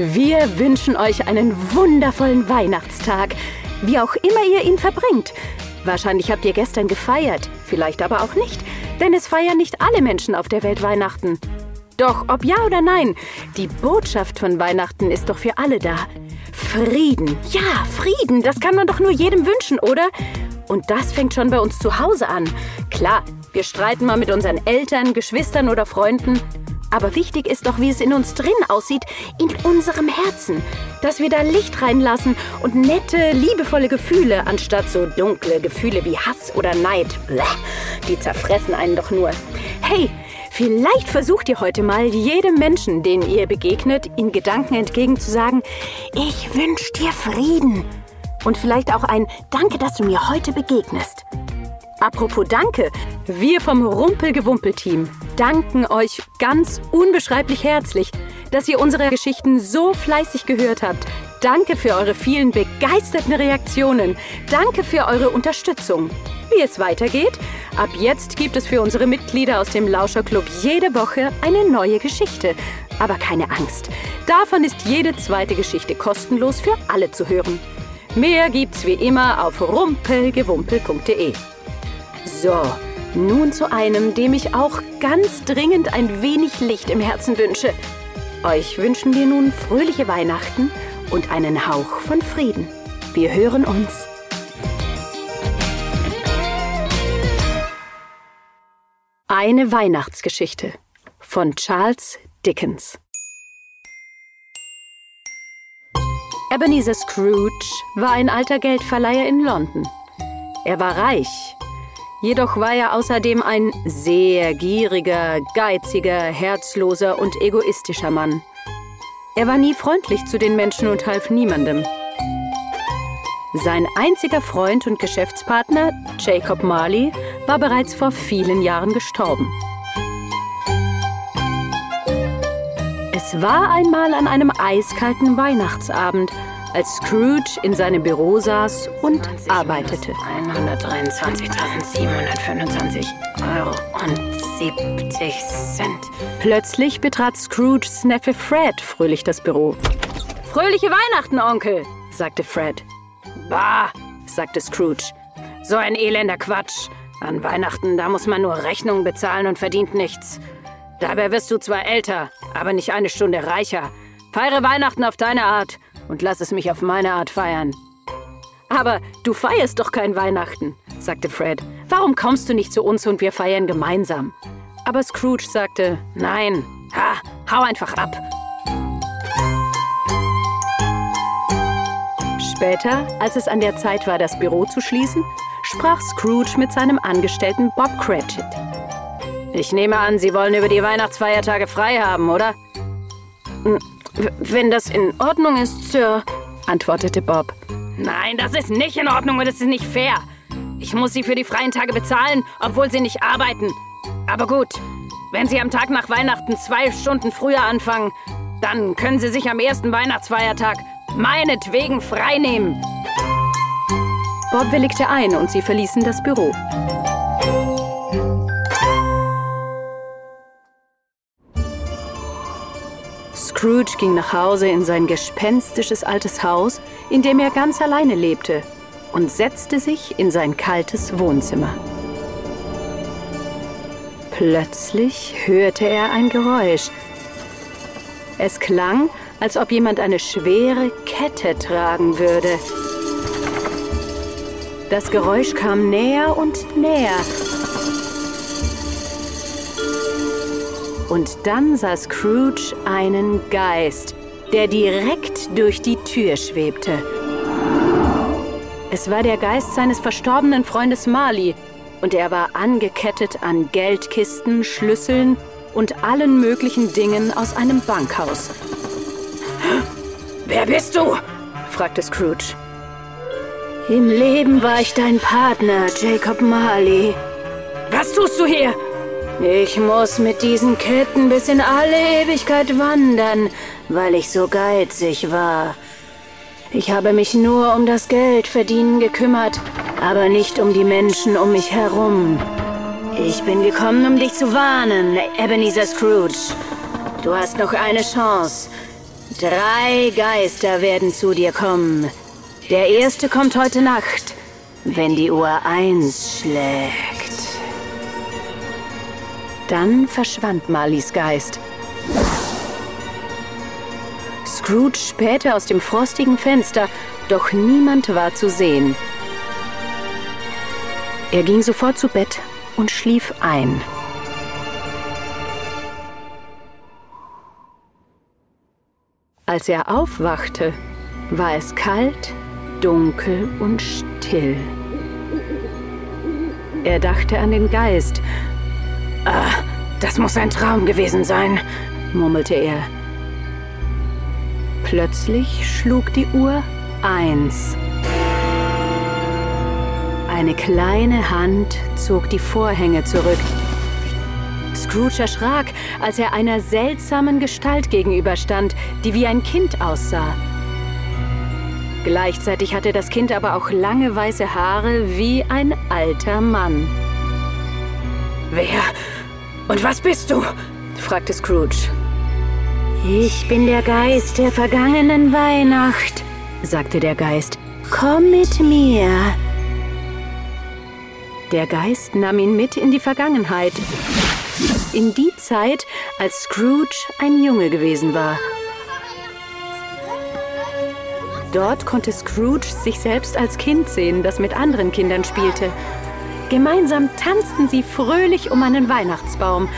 Wir wünschen euch einen wundervollen Weihnachtstag, wie auch immer ihr ihn verbringt. Wahrscheinlich habt ihr gestern gefeiert, vielleicht aber auch nicht, denn es feiern nicht alle Menschen auf der Welt Weihnachten. Doch ob ja oder nein, die Botschaft von Weihnachten ist doch für alle da. Frieden. Ja, Frieden, das kann man doch nur jedem wünschen, oder? Und das fängt schon bei uns zu Hause an. Klar, wir streiten mal mit unseren Eltern, Geschwistern oder Freunden. Aber wichtig ist doch, wie es in uns drin aussieht, in unserem Herzen. Dass wir da Licht reinlassen und nette, liebevolle Gefühle, anstatt so dunkle Gefühle wie Hass oder Neid. Bleh, die zerfressen einen doch nur. Hey, vielleicht versucht ihr heute mal, jedem Menschen, den ihr begegnet, in Gedanken entgegen zu sagen, ich wünsche dir Frieden. Und vielleicht auch ein Danke, dass du mir heute begegnest. Apropos Danke, wir vom Rumpelgewumpel-Team danken euch ganz unbeschreiblich herzlich, dass ihr unsere Geschichten so fleißig gehört habt. Danke für eure vielen begeisterten Reaktionen. Danke für eure Unterstützung. Wie es weitergeht? Ab jetzt gibt es für unsere Mitglieder aus dem Lauscherclub jede Woche eine neue Geschichte. Aber keine Angst. Davon ist jede zweite Geschichte kostenlos für alle zu hören. Mehr gibt's wie immer auf rumpelgewumpel.de. So, nun zu einem, dem ich auch ganz dringend ein wenig Licht im Herzen wünsche. Euch wünschen wir nun fröhliche Weihnachten und einen Hauch von Frieden. Wir hören uns. Eine Weihnachtsgeschichte von Charles Dickens. Ebenezer Scrooge war ein alter Geldverleiher in London. Er war reich Jedoch war er außerdem ein sehr gieriger, geiziger, herzloser und egoistischer Mann. Er war nie freundlich zu den Menschen und half niemandem. Sein einziger Freund und Geschäftspartner, Jacob Marley, war bereits vor vielen Jahren gestorben. Es war einmal an einem eiskalten Weihnachtsabend, als Scrooge in seinem Büro saß und arbeitete. 123.725 Euro und 70 Cent. Plötzlich betrat Scrooges Neffe Fred fröhlich das Büro. Fröhliche Weihnachten, Onkel, sagte Fred. Bah, sagte Scrooge. So ein elender Quatsch. An Weihnachten, da muss man nur Rechnungen bezahlen und verdient nichts. Dabei wirst du zwar älter, aber nicht eine Stunde reicher. Feiere Weihnachten auf deine Art und lass es mich auf meine Art feiern. Aber du feierst doch kein Weihnachten, sagte Fred. Warum kommst du nicht zu uns und wir feiern gemeinsam? Aber Scrooge sagte, nein, ha, hau einfach ab. Später, als es an der Zeit war, das Büro zu schließen, sprach Scrooge mit seinem Angestellten Bob Cratchit. Ich nehme an, Sie wollen über die Weihnachtsfeiertage frei haben, oder? Wenn das in Ordnung ist, Sir, antwortete Bob. Nein, das ist nicht in Ordnung und es ist nicht fair. Ich muss Sie für die freien Tage bezahlen, obwohl Sie nicht arbeiten. Aber gut, wenn Sie am Tag nach Weihnachten zwei Stunden früher anfangen, dann können Sie sich am ersten Weihnachtsfeiertag meinetwegen frei nehmen. Bob willigte ein und sie verließen das Büro. Scrooge ging nach Hause in sein gespenstisches altes Haus, in dem er ganz alleine lebte, und setzte sich in sein kaltes Wohnzimmer. Plötzlich hörte er ein Geräusch. Es klang, als ob jemand eine schwere Kette tragen würde. Das Geräusch kam näher und näher. Und dann sah Scrooge einen Geist, der direkt durch die Tür schwebte. Es war der Geist seines verstorbenen Freundes Marley, und er war angekettet an Geldkisten, Schlüsseln und allen möglichen Dingen aus einem Bankhaus. Wer bist du? fragte Scrooge. Im Leben war ich dein Partner, Jacob Marley. Was tust du hier? Ich muss mit diesen Ketten bis in alle Ewigkeit wandern, weil ich so geizig war. Ich habe mich nur um das Geldverdienen gekümmert, aber nicht um die Menschen um mich herum. Ich bin gekommen, um dich zu warnen, Ebenezer Scrooge. Du hast noch eine Chance. Drei Geister werden zu dir kommen. Der erste kommt heute Nacht, wenn die Uhr eins schlägt. Dann verschwand Marlies Geist. Scrooge spähte aus dem frostigen Fenster, doch niemand war zu sehen. Er ging sofort zu Bett und schlief ein. Als er aufwachte, war es kalt, dunkel und still. Er dachte an den Geist. Ah, das muss ein Traum gewesen sein, murmelte er. Plötzlich schlug die Uhr eins. Eine kleine Hand zog die Vorhänge zurück. Scrooge erschrak, als er einer seltsamen Gestalt gegenüberstand, die wie ein Kind aussah. Gleichzeitig hatte das Kind aber auch lange weiße Haare wie ein alter Mann. Wer und was bist du? fragte Scrooge. Ich bin der Geist der vergangenen Weihnacht, sagte der Geist. Komm mit mir. Der Geist nahm ihn mit in die Vergangenheit. In die Zeit, als Scrooge ein Junge gewesen war. Dort konnte Scrooge sich selbst als Kind sehen, das mit anderen Kindern spielte. Gemeinsam tanzten sie fröhlich um einen Weihnachtsbaum.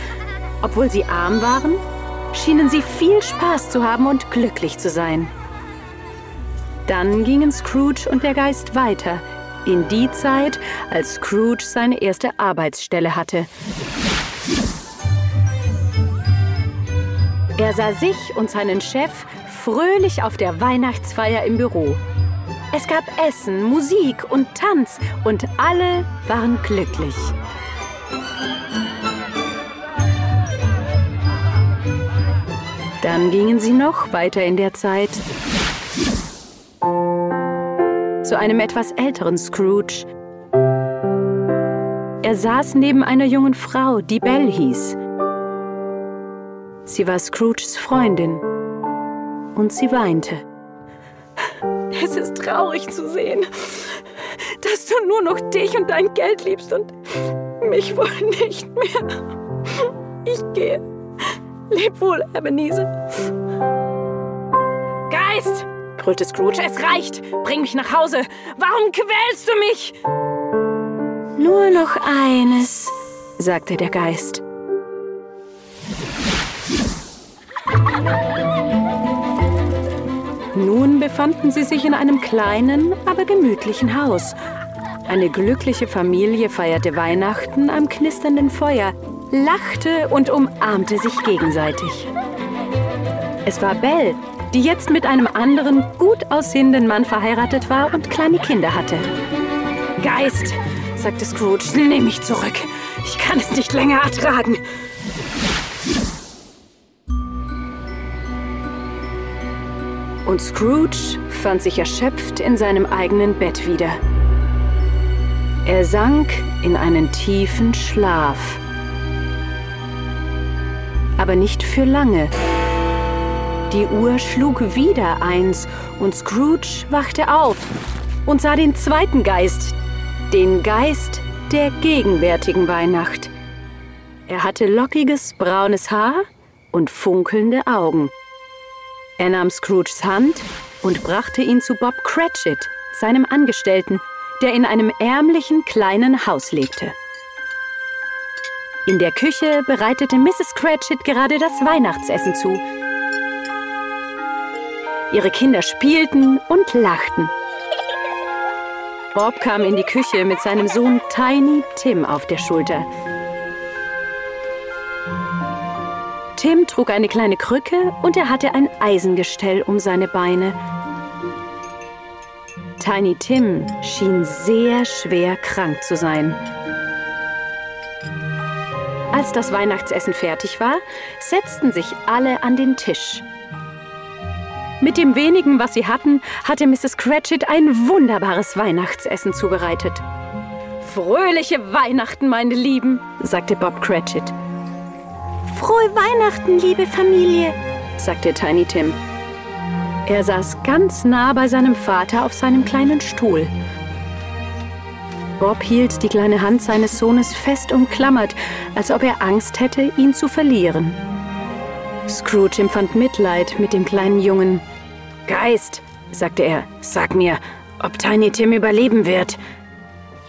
Obwohl sie arm waren, schienen sie viel Spaß zu haben und glücklich zu sein. Dann gingen Scrooge und der Geist weiter, in die Zeit, als Scrooge seine erste Arbeitsstelle hatte. Er sah sich und seinen Chef fröhlich auf der Weihnachtsfeier im Büro. Es gab Essen, Musik und Tanz und alle waren glücklich. Dann gingen sie noch weiter in der Zeit zu einem etwas älteren Scrooge. Er saß neben einer jungen Frau, die Belle hieß. Sie war Scrooges Freundin und sie weinte. Es ist traurig zu sehen, dass du nur noch dich und dein Geld liebst und mich wohl nicht mehr. Ich gehe. Leb wohl, Ebenezer. Geist! brüllte Scrooge. Es reicht! Bring mich nach Hause! Warum quälst du mich? Nur noch eines, sagte der Geist. Nun befanden sie sich in einem kleinen, aber gemütlichen Haus. Eine glückliche Familie feierte Weihnachten am knisternden Feuer, lachte und umarmte sich gegenseitig. Es war Belle, die jetzt mit einem anderen, gut aussehenden Mann verheiratet war und kleine Kinder hatte. Geist, sagte Scrooge, nimm mich zurück. Ich kann es nicht länger ertragen. Und Scrooge fand sich erschöpft in seinem eigenen Bett wieder. Er sank in einen tiefen Schlaf. Aber nicht für lange. Die Uhr schlug wieder eins und Scrooge wachte auf und sah den zweiten Geist, den Geist der gegenwärtigen Weihnacht. Er hatte lockiges braunes Haar und funkelnde Augen. Er nahm Scrooges Hand und brachte ihn zu Bob Cratchit, seinem Angestellten, der in einem ärmlichen kleinen Haus lebte. In der Küche bereitete Mrs. Cratchit gerade das Weihnachtsessen zu. Ihre Kinder spielten und lachten. Bob kam in die Küche mit seinem Sohn Tiny Tim auf der Schulter. Tim trug eine kleine Krücke und er hatte ein Eisengestell um seine Beine. Tiny Tim schien sehr schwer krank zu sein. Als das Weihnachtsessen fertig war, setzten sich alle an den Tisch. Mit dem wenigen, was sie hatten, hatte Mrs. Cratchit ein wunderbares Weihnachtsessen zubereitet. Fröhliche Weihnachten, meine Lieben, sagte Bob Cratchit. Frohe Weihnachten, liebe Familie, sagte Tiny Tim. Er saß ganz nah bei seinem Vater auf seinem kleinen Stuhl. Bob hielt die kleine Hand seines Sohnes fest umklammert, als ob er Angst hätte, ihn zu verlieren. Scrooge empfand Mitleid mit dem kleinen Jungen. Geist, sagte er, sag mir, ob Tiny Tim überleben wird.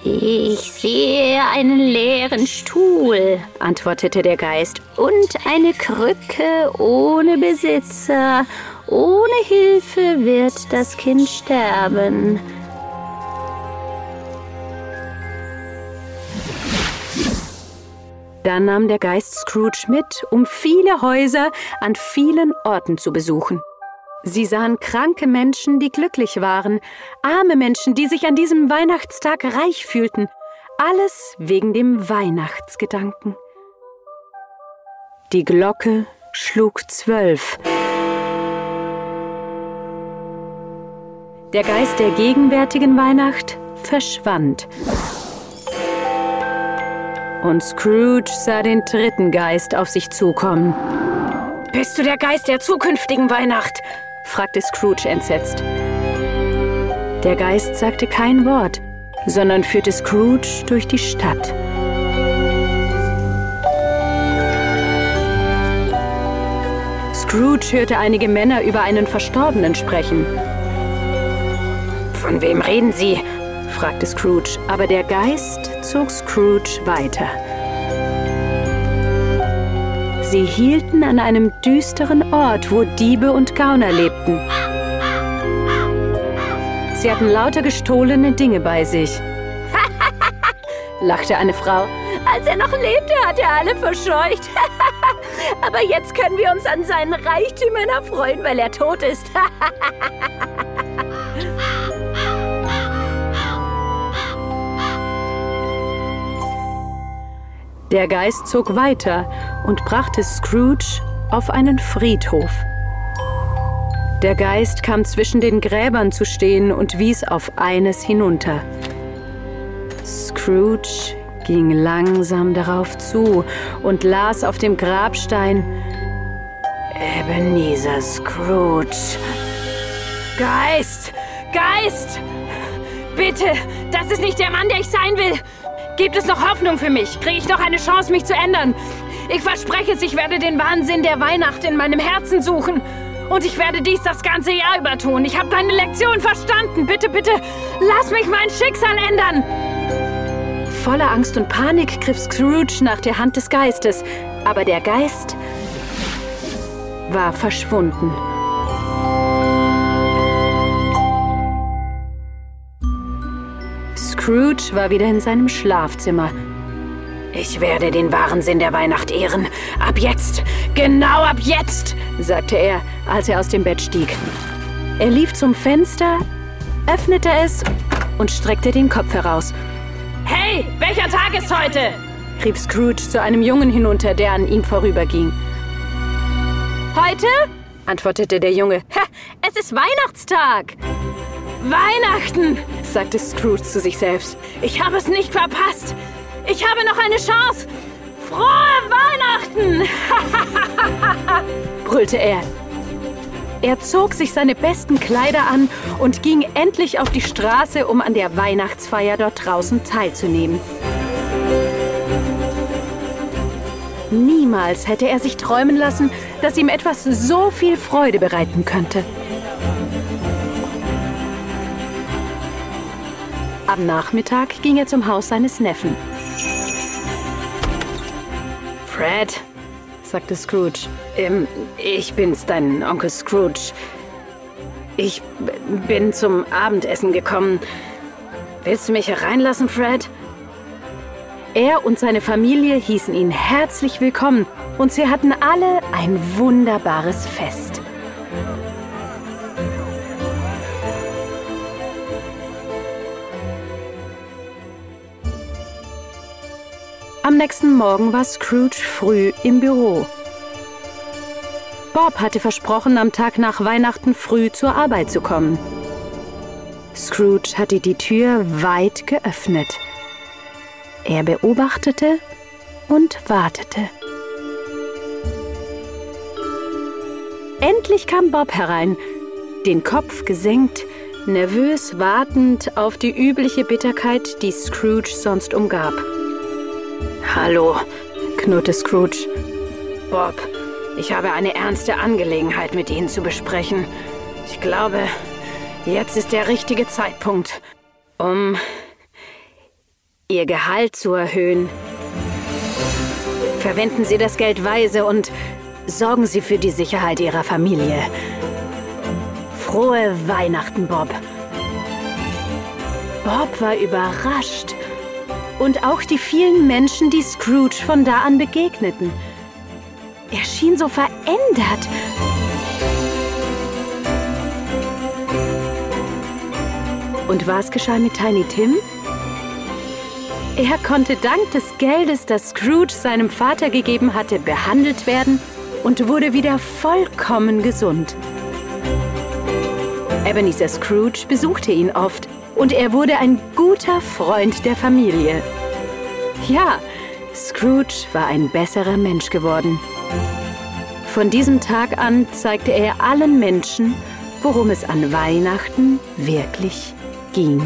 Ich sehe einen leeren Stuhl, antwortete der Geist, und eine Krücke ohne Besitzer. Ohne Hilfe wird das Kind sterben. Dann nahm der Geist Scrooge mit, um viele Häuser an vielen Orten zu besuchen. Sie sahen kranke Menschen, die glücklich waren, arme Menschen, die sich an diesem Weihnachtstag reich fühlten, alles wegen dem Weihnachtsgedanken. Die Glocke schlug zwölf. Der Geist der gegenwärtigen Weihnacht verschwand. Und Scrooge sah den dritten Geist auf sich zukommen. Bist du der Geist der zukünftigen Weihnacht? Fragte Scrooge entsetzt. Der Geist sagte kein Wort, sondern führte Scrooge durch die Stadt. Scrooge hörte einige Männer über einen Verstorbenen sprechen. Von wem reden Sie? fragte Scrooge, aber der Geist zog Scrooge weiter. Sie hielten an einem düsteren Ort, wo Diebe und Gauner lebten. Sie hatten lauter gestohlene Dinge bei sich. lachte eine Frau. Als er noch lebte, hat er alle verscheucht. Aber jetzt können wir uns an seinen Reichtümern erfreuen, weil er tot ist. Der Geist zog weiter und brachte Scrooge auf einen Friedhof. Der Geist kam zwischen den Gräbern zu stehen und wies auf eines hinunter. Scrooge ging langsam darauf zu und las auf dem Grabstein Ebenezer Scrooge. Geist! Geist! Bitte, das ist nicht der Mann, der ich sein will. Gibt es noch Hoffnung für mich? Kriege ich noch eine Chance, mich zu ändern? Ich verspreche es, ich werde den Wahnsinn der Weihnacht in meinem Herzen suchen. Und ich werde dies das ganze Jahr über tun. Ich habe deine Lektion verstanden. Bitte, bitte, lass mich mein Schicksal ändern. Voller Angst und Panik griff Scrooge nach der Hand des Geistes. Aber der Geist war verschwunden. Scrooge war wieder in seinem Schlafzimmer. Ich werde den wahren Sinn der Weihnacht ehren. Ab jetzt, genau ab jetzt, sagte er, als er aus dem Bett stieg. Er lief zum Fenster, öffnete es und streckte den Kopf heraus. Hey, welcher Tag ist heute? rief Scrooge zu einem Jungen hinunter, der an ihm vorüberging. Heute? antwortete der Junge. Ha, es ist Weihnachtstag. Weihnachten, sagte Scrooge zu sich selbst. Ich habe es nicht verpasst. Ich habe noch eine Chance. Frohe Weihnachten! brüllte er. Er zog sich seine besten Kleider an und ging endlich auf die Straße, um an der Weihnachtsfeier dort draußen teilzunehmen. Niemals hätte er sich träumen lassen, dass ihm etwas so viel Freude bereiten könnte. Am Nachmittag ging er zum Haus seines Neffen. Fred, sagte Scrooge, ähm, ich bin's, dein Onkel Scrooge. Ich bin zum Abendessen gekommen. Willst du mich hereinlassen, Fred? Er und seine Familie hießen ihn herzlich willkommen und sie hatten alle ein wunderbares Fest. Am nächsten Morgen war Scrooge früh im Büro. Bob hatte versprochen, am Tag nach Weihnachten früh zur Arbeit zu kommen. Scrooge hatte die Tür weit geöffnet. Er beobachtete und wartete. Endlich kam Bob herein. den Kopf gesenkt, nervös wartend auf die übliche Bitterkeit, die Scrooge sonst umgab. Hallo, knurrte Scrooge. Bob, ich habe eine ernste Angelegenheit mit Ihnen zu besprechen. Ich glaube, jetzt ist der richtige Zeitpunkt, um Ihr Gehalt zu erhöhen. Verwenden Sie das Geld weise und sorgen Sie für die Sicherheit Ihrer Familie. Frohe Weihnachten, Bob. Bob war überrascht. Und auch die vielen Menschen, die Scrooge von da an begegneten. Er schien so verändert. Und was geschah mit Tiny Tim? Er konnte dank des Geldes, das Scrooge seinem Vater gegeben hatte, behandelt werden und wurde wieder vollkommen gesund. Ebenezer Scrooge besuchte ihn oft und er wurde ein guter Freund der Familie. Ja, Scrooge war ein besserer Mensch geworden. Von diesem Tag an zeigte er allen Menschen, worum es an Weihnachten wirklich ging.